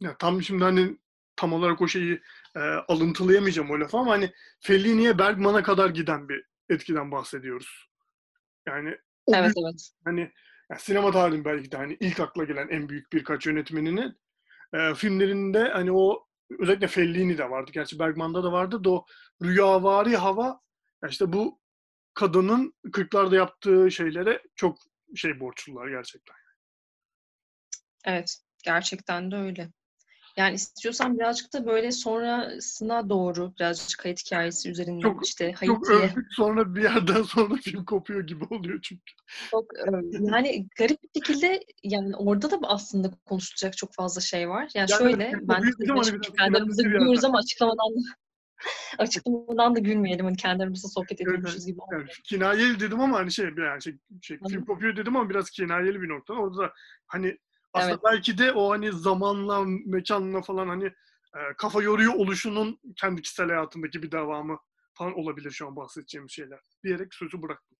ya tam şimdi hani tam olarak o şeyi e, alıntılayamayacağım o lafı ama hani Fellini'ye Bergman'a kadar giden bir etkiden bahsediyoruz. Yani o evet, büyük, evet. hani yani sinema tarihinin belki de hani ilk akla gelen en büyük birkaç yönetmeninin e, filmlerinde hani o özellikle Fellini de vardı. Gerçi Bergman'da da vardı da o rüyavari hava işte bu kadının 40'larda yaptığı şeylere çok şey borçlular gerçekten. Evet, gerçekten de öyle. Yani istiyorsan birazcık da böyle sonrasına doğru birazcık kayıt hikayesi üzerinden Çok- işte Çok Haiti'ye övdük sonra bir yerden <laughs> sonra film kopuyor gibi oluyor çünkü. çok e, yani garip bir şekilde yani orada da aslında konuşulacak çok fazla şey var. Yani, Yani şöyle evet, ben büyük bir zaman şimdi biraz kendi aramızda bir yerden. gülüyoruz ama açıklamadan da <laughs> açıklamadan da gülmeyelim. Hani kendi aramızda sohbet ediyormuşuz gibi. Yani kinayeli dedim ama hani şey yani şey, şey film kopuyor dedim ama biraz kinayeli bir nokta. Orada da hani aslında belki de o hani zamanla, mekanla falan hani e, kafa yoruyor oluşunun kendi kişisel hayatındaki bir devamı falan olabilir şu an bahsedeceğim şeyler. Diyerek sözü bıraktım.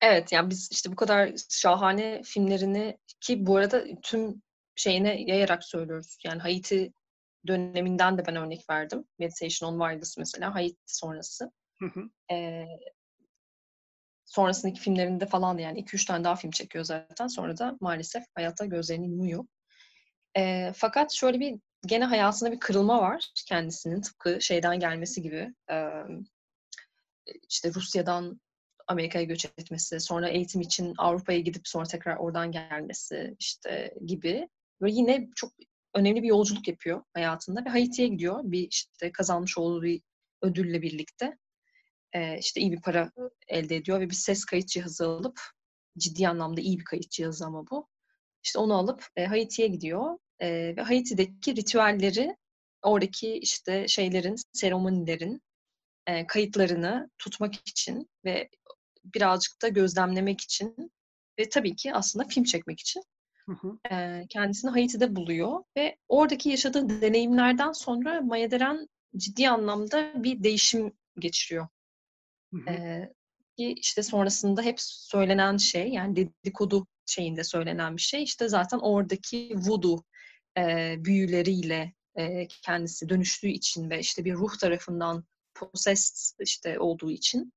Evet yani biz işte bu kadar şahane filmlerini ki bu arada tüm şeyine yayarak söylüyoruz. Yani Haiti döneminden de ben örnek verdim. Meditation on Wilders mesela Haiti sonrası. Hı hı. Ee, sonrasındaki filmlerinde falan da yani 2-3 tane daha film çekiyor zaten. Sonra da maalesef hayata gözlerini yumuyor. Ee, fakat şöyle bir gene hayatında bir kırılma var kendisinin tıpkı şeyden gelmesi gibi. Ee, işte Rusya'dan Amerika'ya göç etmesi, sonra eğitim için Avrupa'ya gidip sonra tekrar oradan gelmesi işte gibi. Böyle yine çok önemli bir yolculuk yapıyor hayatında ve Haiti'ye gidiyor. Bir işte kazanmış olduğu bir ödülle birlikte. Ee, işte iyi bir para elde ediyor ve bir ses kayıt cihazı alıp ciddi anlamda iyi bir kayıt cihazı ama bu. İşte onu alıp e, Haiti'ye gidiyor E, ve Haiti'deki ritüelleri oradaki işte şeylerin, seremonilerin e, kayıtlarını tutmak için ve birazcık da gözlemlemek için ve tabii ki aslında film çekmek için Hı hı. e, kendisini Haiti'de buluyor ve oradaki yaşadığı deneyimlerden sonra Maya Deren ciddi anlamda bir değişim geçiriyor. Hı hı. Ki işte sonrasında hep söylenen şey yani dedikodu şeyinde söylenen bir şey işte zaten oradaki voodoo e, büyüleriyle e, kendisi dönüştüğü için ve işte bir ruh tarafından possessed işte olduğu için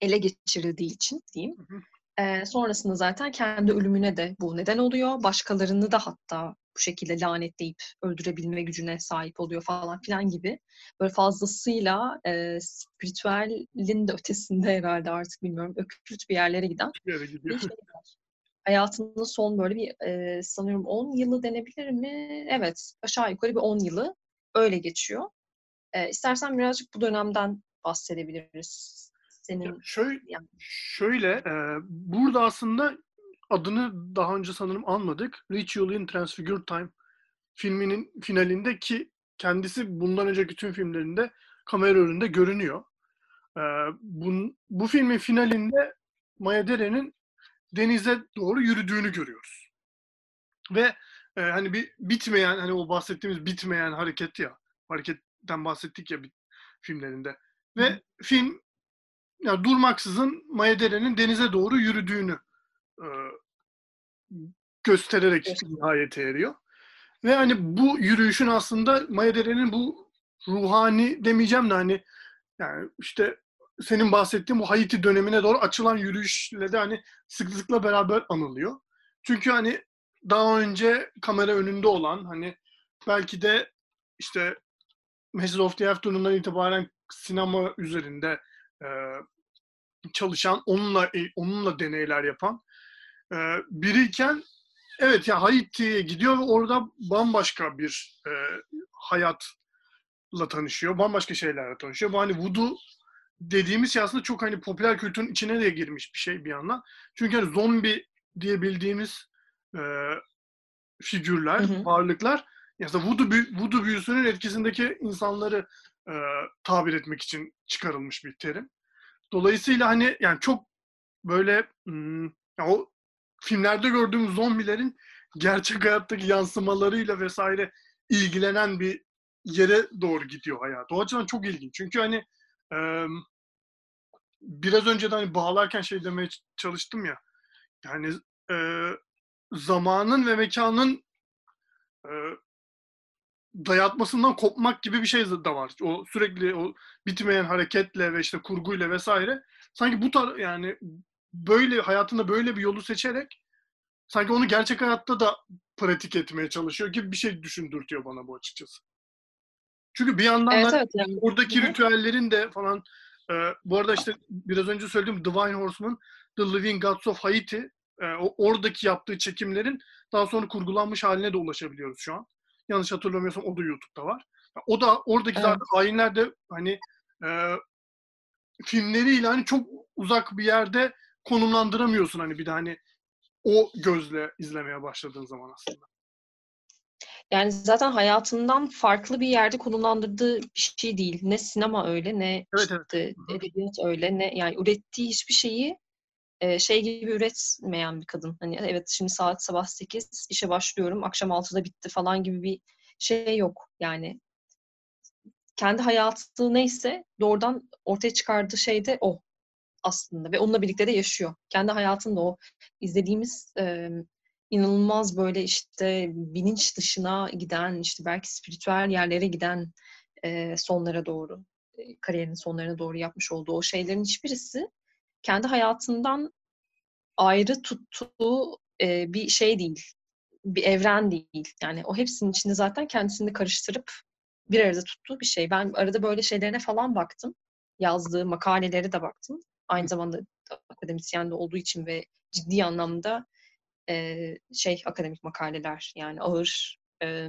ele geçirildiği için diyeyim. Hı hı. E, sonrasında zaten kendi ölümüne de bu neden oluyor. Başkalarını da hatta bu şekilde lanetleyip öldürebilme gücüne sahip oluyor falan filan gibi. Böyle fazlasıyla e, spiritüelin de ötesinde herhalde artık bilmiyorum ökült bir yerlere giden gidiyor. şey. Hayatının son böyle bir e, sanıyorum 10 yılı denebilir mi? Evet aşağı yukarı bir 10 yılı öyle geçiyor. E, istersen birazcık bu dönemden bahsedebiliriz. Ya Senin şöyle, yani- şöyle e, burada aslında adını daha önce sanırım anmadık. Ritual in Transfigured Time filminin finalinde ki kendisi bundan önceki tüm filmlerinde kamera önünde görünüyor. E, bun, bu filmin finalinde Maya Dere'nin denize doğru yürüdüğünü görüyoruz. Ve e, hani bir bitmeyen hani o bahsettiğimiz bitmeyen hareket ya hareketten bahsettik ya bir filmlerinde. Ve film yani durmaksızın Maya Dere'nin denize doğru yürüdüğünü e, göstererek Göster- nihayete eriyor. Ve hani bu yürüyüşün aslında Maya Dere'nin bu ruhani demeyeceğim de hani yani işte senin bahsettiğin bu Haiti dönemine doğru açılan yürüyüşle de hani sıklıkla beraber anılıyor. Çünkü hani daha önce kamera önünde olan hani belki de işte Message of the Afternoon'dan itibaren sinema üzerinde e, çalışan, onunla e, onunla deneyler yapan e, biriyken evet ya Haiti'ye gidiyor ve orada bambaşka bir e, hayatla tanışıyor. Bambaşka şeylerle tanışıyor. Bu hani voodoo dediğimiz şey aslında çok hani popüler kültürün içine de girmiş bir şey bir yandan. Çünkü hani zombi diye bildiğimiz e, figürler, Hı hı. varlıklar aslında voodoo, büyü- voodoo büyüsünün etkisindeki insanları e, tabir etmek için çıkarılmış bir terim. Dolayısıyla hani yani çok böyle hmm, ya o filmlerde gördüğümüz zombilerin gerçek hayattaki yansımalarıyla vesaire ilgilenen bir yere doğru gidiyor hayat. O açıdan çok ilginç. Çünkü hani e, biraz önce de hani bağlarken şey demeye çalıştım ya. Yani e, zamanın ve mekanın e, dayatmasından kopmak gibi bir şey de var. O sürekli o bitmeyen hareketle ve işte kurguyla vesaire. Sanki bu tar yani böyle hayatında böyle bir yolu seçerek sanki onu gerçek hayatta da pratik etmeye çalışıyor gibi bir şey düşündürtüyor bana bu açıkçası. Çünkü bir yandan Evet da evet yani. oradaki Hı ritüellerin de falan e, bu arada işte biraz önce söylediğim Divine Horseman, The Living Gods of Haiti e, o, oradaki yaptığı çekimlerin daha sonra kurgulanmış haline de ulaşabiliyoruz şu an. Yanlış hatırlamıyorsam o da YouTube'da var. O da oradaki Evet. zaten hainler de hani e, filmleriyle hani çok uzak bir yerde konumlandıramıyorsun hani bir de hani o gözle izlemeye başladığın zaman aslında. Yani zaten hayatından farklı bir yerde konumlandırdığı bir şey değil. Ne sinema öyle, ne Evet, evet. işte hı. edebiyat öyle, ne yani ürettiği hiçbir şeyi şey gibi üretmeyen bir kadın. Hani evet şimdi saat sabah 8 işe başlıyorum, akşam 6'da bitti falan gibi bir şey yok. Yani kendi hayatı neyse doğrudan ortaya çıkardığı şey de o aslında ve onunla birlikte de yaşıyor. Kendi hayatında o izlediğimiz e, inanılmaz böyle işte bilinç dışına giden işte belki spiritüel yerlere giden e, sonlara doğru kariyerinin sonlarına doğru yapmış olduğu o şeylerin hiçbirisi kendi hayatından ayrı tuttuğu e, bir şey değil. Bir evren değil. Yani o hepsinin içinde zaten kendisini karıştırıp bir arada tuttuğu bir şey. Ben arada böyle şeylerine falan baktım. Yazdığı makalelere de baktım. Aynı zamanda akademisyen de olduğu için ve ciddi anlamda e, şey akademik makaleler yani ağır e,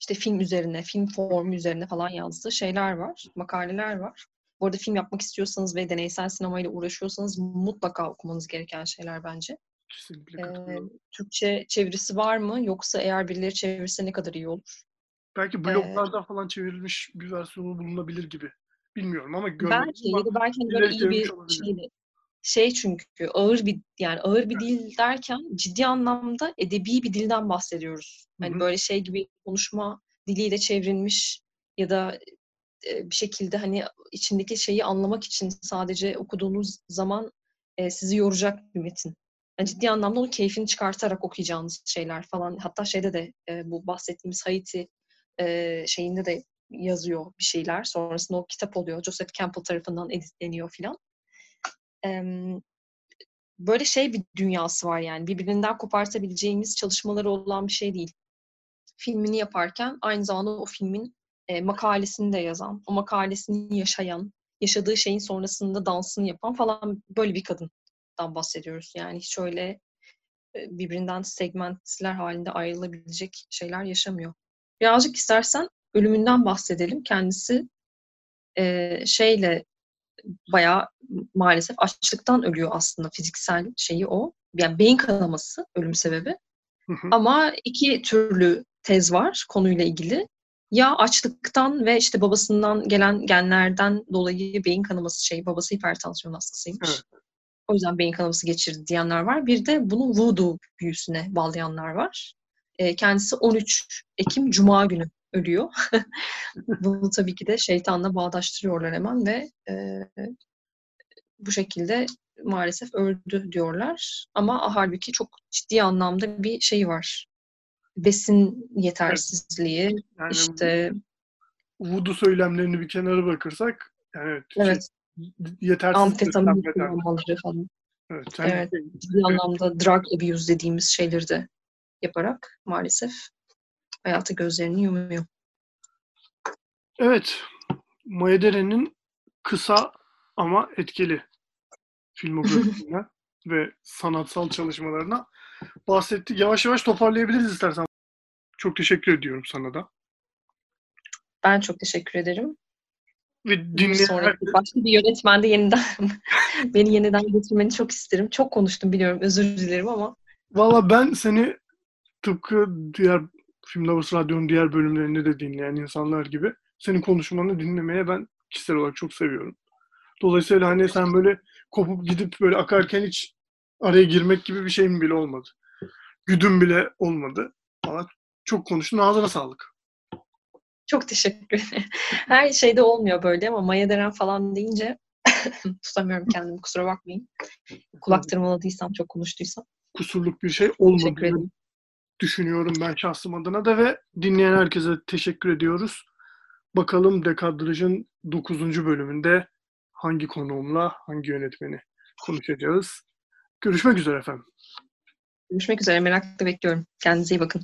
işte film üzerine, film formu üzerine falan yazdığı şeyler var, makaleler var. Bu arada film yapmak istiyorsanız ve deneysel sinemayla uğraşıyorsanız mutlaka okumanız gereken şeyler bence. Kesinlikle Ee. Türkçe çevirisi var mı? Yoksa eğer birileri çevirse ne kadar iyi olur? Belki bloglardan falan çevrilmiş bir versiyonu bulunabilir gibi. Bilmiyorum ama görmedim Belki ya da belki hani böyle iyi bir şeyle. Şey çünkü ağır bir yani ağır bir dil derken ciddi anlamda edebi bir dilden bahsediyoruz. Hani böyle şey gibi konuşma diliyle çevrilmiş ya da bir şekilde hani içindeki şeyi anlamak için sadece okuduğunuz zaman e, sizi yoracak bir metin. Yani ciddi anlamda onun keyfini çıkartarak okuyacağınız şeyler falan. Hatta şeyde de e, bu bahsettiğimiz Haiti e, şeyinde de yazıyor bir şeyler. Sonrasında o kitap oluyor. Joseph Campbell tarafından editleniyor filan. Em, böyle şey bir dünyası var yani. Birbirinden kopartabileceğimiz çalışmaları olan bir şey değil. Filmini yaparken aynı zamanda o filmin e, makalesini de yazan, o makalesini yaşayan, yaşadığı şeyin sonrasında dansını yapan falan böyle bir kadından bahsediyoruz. Yani hiç öyle e, birbirinden segmentler halinde ayrılabilecek şeyler yaşamıyor. Birazcık istersen ölümünden bahsedelim. Kendisi e, şeyle bayağı maalesef açlıktan ölüyor aslında fiziksel şeyi o. Yani beyin kanaması ölüm sebebi. Hı hı. Ama iki türlü tez var konuyla ilgili. Ya açlıktan ve işte babasından gelen genlerden dolayı beyin kanaması şey, babası hipertansiyon hastasıymış. Evet. O yüzden beyin kanaması geçirdi diyenler var. Bir de bunu voodoo büyüsüne bağlayanlar var. E, kendisi 13 Ekim Cuma günü ölüyor. <laughs> Bunu tabii ki de şeytanla bağdaştırıyorlar hemen ve e, bu şekilde maalesef öldü diyorlar. Ama halbuki çok ciddi anlamda bir şey var. Besin yetersizliği, Yani işte voodoo söylemlerini bir kenara bırakırsak yani evet, evet şey, yetersiz amfetamin kullanmaları falan. Evet, yani Evet. şey, Ciddi anlamda drug abuse dediğimiz şeyleri de yaparak maalesef hayata gözlerini yumuyor. evet. Maedere'nin kısa ama etkili filmografisinden <laughs> ve sanatsal çalışmalarına bahsettik. Yavaş yavaş toparlayabiliriz istersen. Çok teşekkür ediyorum sana da. Ben çok teşekkür ederim. Ve dinleyen sonraki başka bir yönetmen de yeniden <laughs> beni yeniden getirmeni çok isterim. Çok konuştum biliyorum. Özür dilerim ama Valla ben seni tıpkı diğer Film Lovers Radyo'nun diğer bölümlerinde de dinleyen insanlar gibi senin konuşmanı dinlemeye ben kişisel olarak çok seviyorum. Dolayısıyla hani sen böyle kopup gidip böyle akarken hiç araya girmek gibi bir şeyim bile olmadı. Güdüm bile olmadı. Valla çok konuştun. Ağzına sağlık. çok teşekkür ederim. Her şeyde olmuyor böyle ama Maya Deren falan deyince <laughs> tutamıyorum kendimi. Kusura bakmayın. Kulak tırmaladıysam, çok konuştuysam. Kusurluk bir şey olmadığını düşünüyorum ben şahsım adına da ve dinleyen herkese teşekkür ediyoruz. Bakalım Dekadraj'ın 9. bölümünde hangi konuğumla, hangi yönetmeni konuşacağız. Görüşmek üzere efendim. Görüşmek üzere. Merakla bekliyorum. Kendinize iyi bakın.